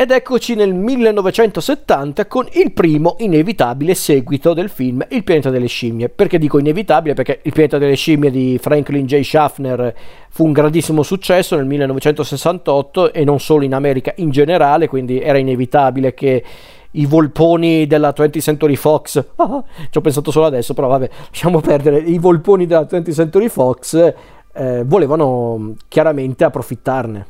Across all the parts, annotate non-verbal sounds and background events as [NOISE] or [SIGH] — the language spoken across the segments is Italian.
Ed eccoci nel 1970 con il primo inevitabile seguito del film Il pianeta delle scimmie. Perché dico inevitabile? Perché Il pianeta delle scimmie di Franklin J. Schaffner fu un grandissimo successo nel 1968 e non solo in America in generale, quindi era inevitabile che i volponi della 20th Century Fox, [LAUGHS] ah, ci ho pensato solo adesso, però vabbè, lasciamo perdere, i volponi della 20th Century Fox eh, volevano chiaramente approfittarne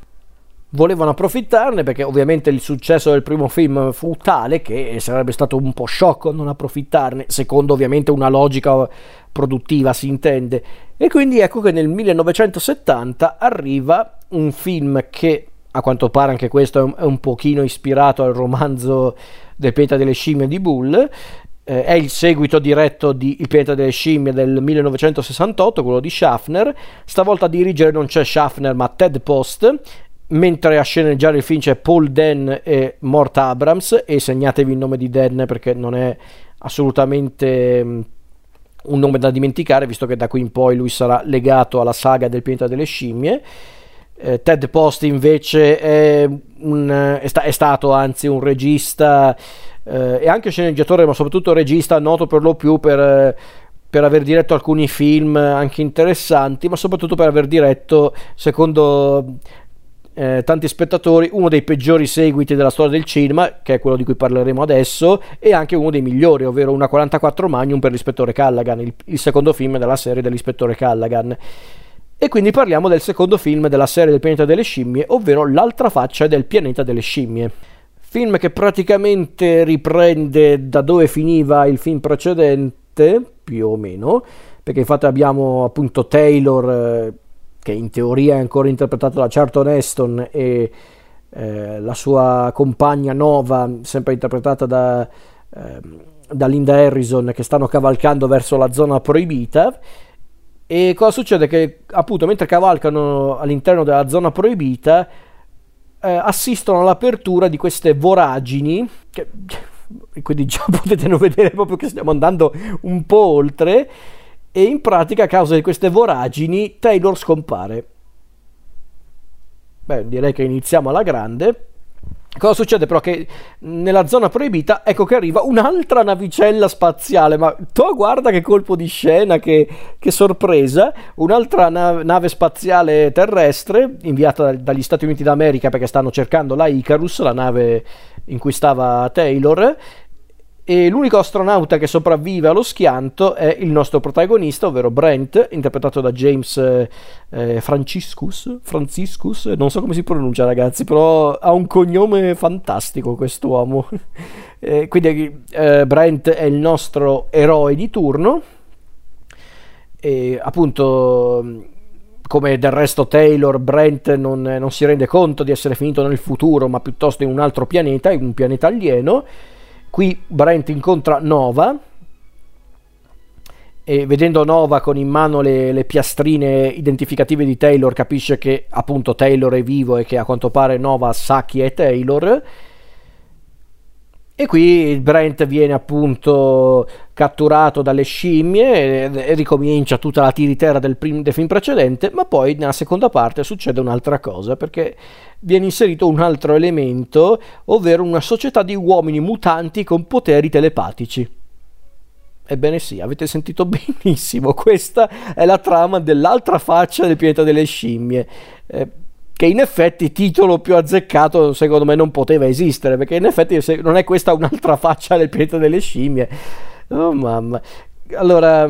volevano approfittarne perché ovviamente il successo del primo film fu tale che sarebbe stato un po' sciocco non approfittarne, secondo ovviamente una logica produttiva si intende. E quindi ecco che nel 1970 arriva un film che a quanto pare anche questo è un, pochino ispirato al romanzo del pianeta delle scimmie di Bull. Eh, è il seguito diretto di Il pianeta delle scimmie del 1968, quello di Schaffner. Stavolta a dirigere non c'è Schaffner ma Ted Post mentre a sceneggiare il film c'è Paul Den e Mort Abrams e segnatevi il nome di Den perché non è assolutamente mm, un nome da dimenticare visto che da qui in poi lui sarà legato alla saga del pianeta delle scimmie. Eh, Ted Post invece è, un, è, sta, è stato anzi un regista eh, e anche sceneggiatore ma soprattutto regista noto per lo più per per aver diretto alcuni film anche interessanti, ma soprattutto per aver diretto, secondo eh, tanti spettatori uno dei peggiori seguiti della storia del cinema, che è quello di cui parleremo adesso, e anche uno dei migliori, ovvero una 44 Magnum per l'ispettore Callaghan, il, il secondo film della serie dell'ispettore Callaghan. E quindi parliamo del secondo film della serie del pianeta delle scimmie, ovvero L'altra faccia del pianeta delle scimmie. Film che praticamente riprende da dove finiva il film precedente, più o meno, perché infatti abbiamo appunto Taylor eh, che in teoria è ancora interpretato da Charlton Heston e eh, la sua compagna Nova, sempre interpretata da, eh, da Linda Harrison, che stanno cavalcando verso la zona proibita. E cosa succede? Che appunto mentre cavalcano all'interno della zona proibita eh, assistono all'apertura di queste voragini che quindi già [LAUGHS] potete vedere proprio che stiamo andando un po' oltre e in pratica a causa di queste voragini Taylor scompare. Beh, direi che iniziamo alla grande. Cosa succede però? Che nella zona proibita ecco che arriva un'altra navicella spaziale, ma tu guarda che colpo di scena, che, che sorpresa, un'altra nav- nave spaziale terrestre inviata dagli Stati Uniti d'America perché stanno cercando la Icarus, la nave in cui stava Taylor, e l'unico astronauta che sopravvive allo schianto è il nostro protagonista, ovvero Brent, interpretato da James eh, eh, Franciscus, Franciscus, non so come si pronuncia ragazzi, però ha un cognome fantastico quest'uomo. [LAUGHS] eh, quindi eh, Brent è il nostro eroe di turno. E appunto come del resto Taylor, Brent non, non si rende conto di essere finito nel futuro, ma piuttosto in un altro pianeta, in un pianeta alieno Qui Brent incontra Nova e vedendo Nova con in mano le, le, piastrine identificative di Taylor capisce che appunto Taylor è vivo e che a quanto pare Nova sa chi è Taylor. E qui Brent viene appunto catturato dalle scimmie e, e ricomincia tutta la tiritera del, prim, del, film precedente, ma poi nella seconda parte succede un'altra cosa perché viene inserito un altro elemento, ovvero una società di uomini mutanti con poteri telepatici. Ebbene sì, avete sentito [LAUGHS] benissimo, questa è la trama dell'altra faccia del pianeta delle scimmie. Eh, che in effetti titolo più azzeccato secondo me non poteva esistere, perché in effetti non è questa un'altra [LAUGHS] faccia del pianeta delle scimmie. Oh mamma. Allora,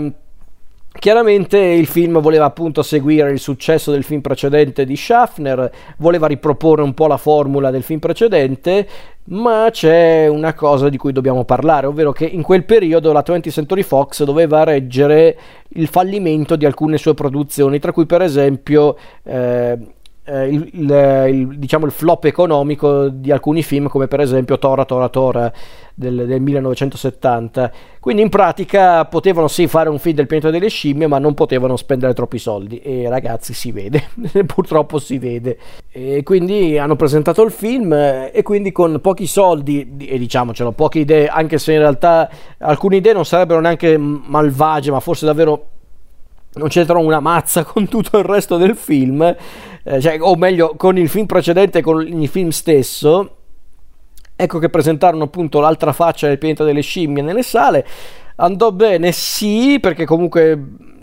Chiaramente il film voleva appunto seguire il successo del film precedente di Schaffner, voleva riproporre un po' la formula del film precedente, ma c'è una cosa di cui dobbiamo parlare, ovvero che in quel periodo la 20th Century Fox doveva reggere il fallimento di alcune sue produzioni, tra cui per esempio eh, eh, il, il, il, diciamo il flop economico di alcuni film come per esempio Tora Tora Tora del, del, 1970 quindi in pratica potevano sì fare un film del pianeta delle scimmie ma non potevano spendere troppi soldi. E ragazzi si vede. [LAUGHS] Purtroppo si vede. E quindi hanno presentato il film eh, e quindi con pochi soldi e diciamocelo poche idee anche se in realtà alcune idee non sarebbero neanche malvagie ma forse davvero non c'entrano una mazza [LAUGHS] con tutto il resto del film, eh, cioè, o meglio con il film precedente, con il film stesso, Ecco che presentarono appunto l'altra faccia del pianeta delle scimmie nelle sale. Andò bene, sì, perché comunque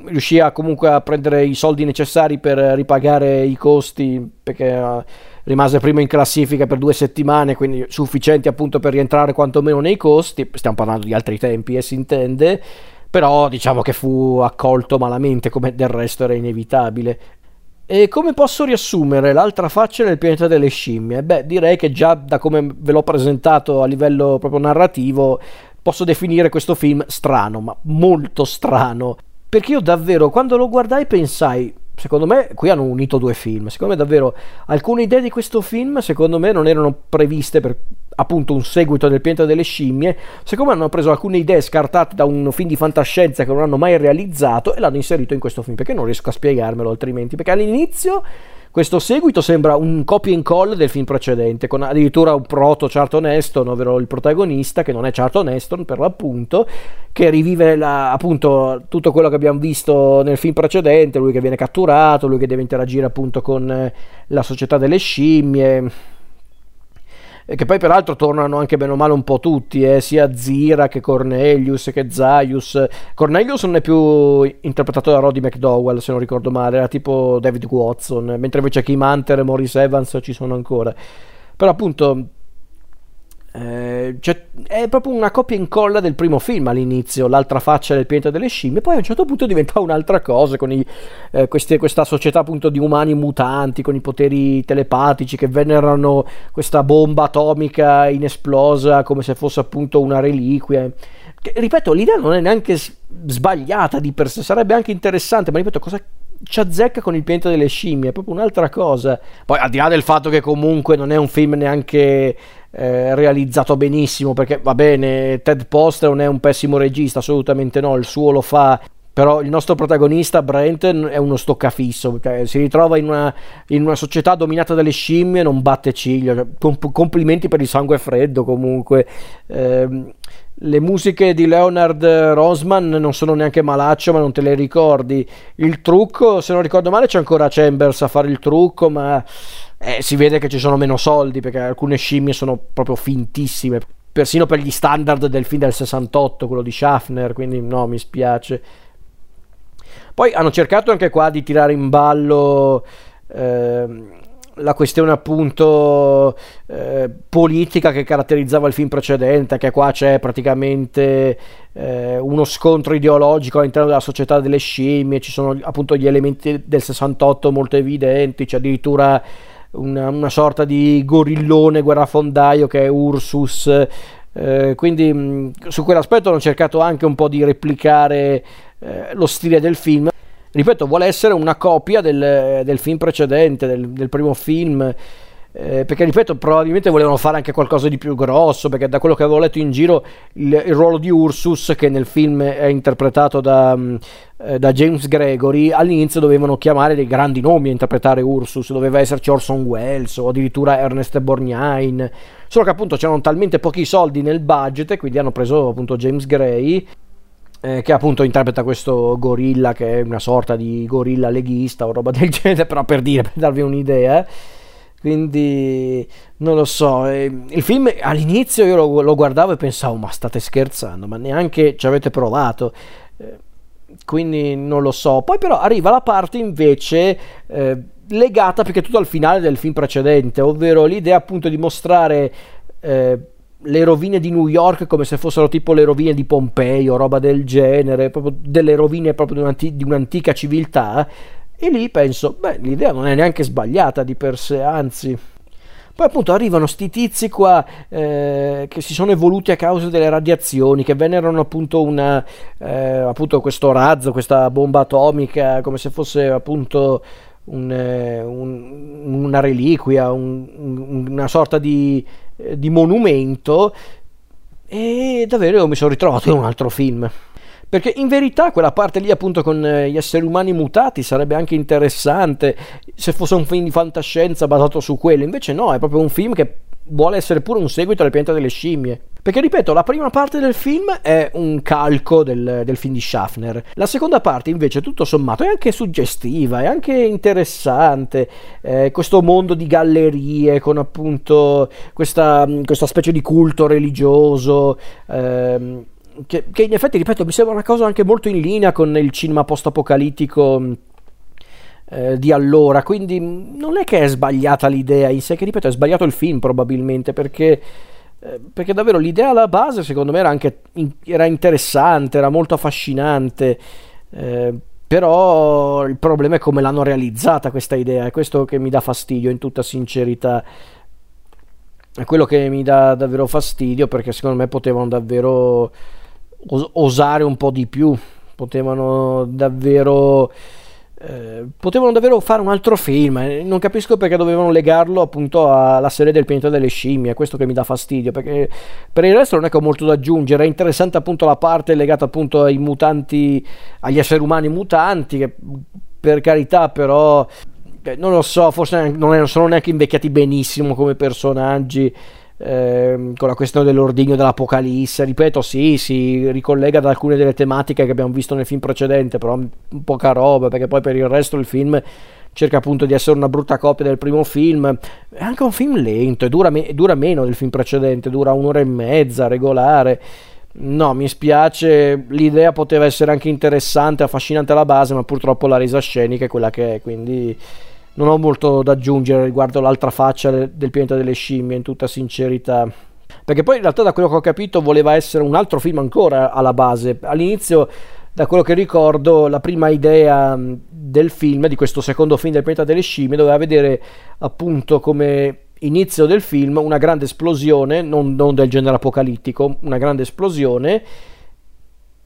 riuscì a, comunque a prendere i soldi necessari per ripagare i costi, perché uh, rimase primo in classifica per due settimane, quindi sufficienti appunto per rientrare quantomeno nei costi. Stiamo parlando di altri tempi, eh, si intende. Però diciamo che fu accolto malamente, come del resto era inevitabile. E come posso riassumere l'altra faccia del pianeta delle scimmie? Beh, direi che già da come ve l'ho presentato a livello proprio narrativo, posso definire questo film strano, ma molto strano. Perché io davvero, quando lo guardai, pensai, secondo me, qui hanno unito due film. Secondo me, davvero, alcune idee di questo film, secondo me, non erano previste per appunto un seguito del pianeta delle scimmie. Secondo me, hanno preso alcune idee scartate da un film di fantascienza che non hanno mai realizzato e l'hanno inserito in questo film. Perché non riesco a spiegarmelo altrimenti? Perché all'inizio questo seguito sembra un copia e incolla del film precedente, con addirittura un proto Charlton Heston, ovvero il protagonista, che non è Charlton Heston per l'appunto, che rivive la, appunto tutto quello che abbiamo visto nel film precedente, lui che viene catturato, lui che deve interagire appunto con eh, la società delle scimmie che poi peraltro tornano anche bene o male un po' tutti, eh, sia Zira che Cornelius che Zaius. Cornelius non è più interpretato da Roddy McDowell, se non ricordo male, era tipo David Watson, mentre invece Kim Hunter e Maurice Evans ci sono ancora. Però appunto eh, cioè, è proprio una copia e incolla del primo film all'inizio, l'altra faccia del pianeta delle scimmie, poi a un certo punto diventa un'altra cosa, con i, eh, queste, questa società appunto di umani mutanti, con i poteri telepatici che venerano questa bomba atomica inesplosa come se fosse appunto una reliquia. Che, ripeto, l'idea non è neanche sbagliata di per sé, sarebbe anche interessante, ma ripeto, cosa ci azzecca con il pianeta delle scimmie, è proprio un'altra cosa. Poi al di là del fatto che comunque non è un film neanche eh, realizzato benissimo, perché va bene, Ted Poster non è un pessimo regista, assolutamente no, il suo lo fa però il nostro protagonista Brent è uno stoccafisso cioè, si ritrova in una, in una, società dominata dalle scimmie non batte ciglio cioè, comp- complimenti per il sangue freddo comunque. Eh, le musiche di Leonard Rosman non sono neanche malaccio ma non te le ricordi. Il trucco se non ricordo male c'è ancora Chambers a fare il trucco ma eh, si vede che ci sono meno soldi perché alcune scimmie sono proprio fintissime, persino per gli standard del film del 68, quello di Schaffner, quindi no, mi spiace. Poi hanno cercato anche qua di tirare in ballo eh, la questione appunto eh, politica che caratterizzava il film precedente, che qua c'è praticamente eh, uno scontro ideologico all'interno della società delle scimmie, ci sono appunto gli elementi del 68 molto evidenti, c'è addirittura una, una sorta di gorillone guerrafondaio che è Ursus. Eh, quindi mh, su quell'aspetto hanno cercato anche un po' di replicare eh, lo stile del film. Ripeto, vuole essere una copia del, del film precedente, del, del primo film. Eh, perché ripeto, probabilmente volevano fare anche qualcosa di più grosso, perché da quello che avevo letto in giro il, il ruolo di Ursus, che nel film è interpretato da, eh, da, James Gregory, all'inizio dovevano chiamare dei grandi nomi a interpretare Ursus, doveva esserci Orson Welles o addirittura Ernest Borgnine, solo che appunto c'erano talmente pochi soldi nel budget quindi hanno preso appunto James Gray eh, che appunto interpreta questo gorilla che è una sorta di gorilla leghista o roba del [LAUGHS] genere, però per dire, per darvi un'idea. Quindi non lo so. Eh, il film all'inizio io lo, lo, guardavo e pensavo, ma state scherzando, ma neanche ci avete provato. Eh, quindi non lo so. Poi però arriva la parte invece eh, legata perché tutto al finale del film precedente, ovvero l'idea appunto di mostrare eh, le rovine di New York come se fossero tipo le rovine di Pompei o roba del genere, proprio delle rovine proprio di, un'anti- di un'antica civiltà e lì penso, beh, l'idea non è neanche sbagliata di per sé, anzi. Poi appunto arrivano sti tizi qua eh, che si sono evoluti a causa delle radiazioni, che vennero appunto, una, eh, appunto questo razzo, questa bomba atomica, come se fosse appunto un, eh, un, una reliquia, un, una sorta di, eh, di monumento. E davvero mi sono ritrovato in un altro film. Perché in verità quella parte lì appunto con eh, gli esseri umani mutati sarebbe anche interessante se fosse un film di fantascienza basato su quello, invece no, è proprio un film che vuole essere pure un seguito al pianeta delle scimmie. Perché ripeto, la prima parte del film è un calco del, del film di Schaffner, la seconda parte invece tutto sommato è anche suggestiva, è anche interessante, eh, questo mondo di gallerie con appunto questa, questa specie di culto religioso. Ehm, che, che, in effetti, ripeto, mi sembra una cosa anche molto in linea con il cinema post-apocalittico eh, di allora, quindi non è che è sbagliata l'idea in sé, che ripeto, è sbagliato il film probabilmente perché, eh, perché davvero l'idea alla base secondo me era anche era interessante, era molto affascinante. Eh, però il problema è come l'hanno realizzata questa idea, è questo che mi dà fastidio in tutta sincerità. È quello che mi dà davvero fastidio perché secondo me potevano davvero osare un po' di più, potevano davvero eh, potevano davvero fare un altro film. Eh. Non capisco perché dovevano legarlo appunto alla serie del pianeta delle scimmie. È questo che mi dà fastidio. Perché per il resto non è che ho molto da aggiungere. È interessante appunto la parte legata appunto ai mutanti, agli esseri umani mutanti. Che per carità, però, eh, non lo so, forse non sono neanche invecchiati benissimo come personaggi eh, con la questione dell'ordigno dell'Apocalisse, ripeto, sì, si ricollega ad alcune delle tematiche che abbiamo visto nel film precedente, però poca roba, perché poi per il resto il film cerca appunto di essere una brutta copia del primo film. È anche un film lento, e dura, me- dura meno del film precedente, dura un'ora e mezza, regolare. No, mi spiace, l'idea poteva essere anche interessante, affascinante alla base, ma purtroppo la resa scenica è quella che è, quindi non ho molto da aggiungere riguardo l'altra faccia del pianeta delle scimmie, in tutta sincerità. Perché poi in realtà da quello che ho capito voleva essere un altro film ancora alla base. All'inizio, da quello che ricordo, la prima idea del film, di questo secondo film del pianeta delle scimmie, doveva vedere appunto come inizio del film una grande esplosione, non, non del genere apocalittico, una grande esplosione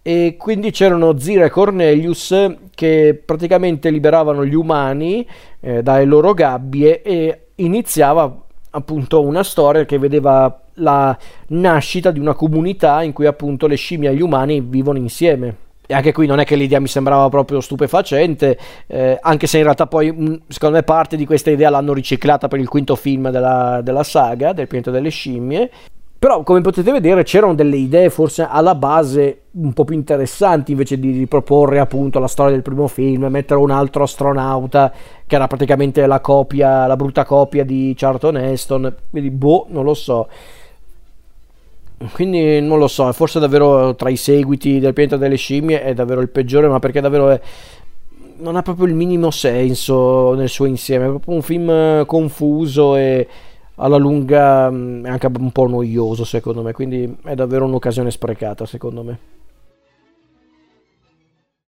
e quindi c'erano Zira e Cornelius che praticamente liberavano gli umani eh, dalle loro gabbie e iniziava appunto una storia che vedeva la nascita di una comunità in cui appunto le scimmie e gli umani vivono insieme. E anche qui non è che l'idea mi sembrava proprio stupefacente, eh, anche se in realtà poi secondo me parte di questa idea l'hanno riciclata per il quinto film della, della saga, del pianeta delle scimmie. Però, come potete vedere, c'erano delle idee forse alla base un po' più interessanti invece di riproporre appunto la storia del primo film, mettere un altro astronauta che era praticamente la copia, la brutta copia di Charlton Heston. Quindi, boh, non lo so. Quindi non lo so, forse davvero tra i seguiti del pianeta delle scimmie è davvero il peggiore, ma perché davvero è, non ha proprio il minimo senso nel suo insieme, è proprio un film confuso e alla lunga mm, è anche un po' noioso secondo me, quindi è davvero un'occasione sprecata secondo me.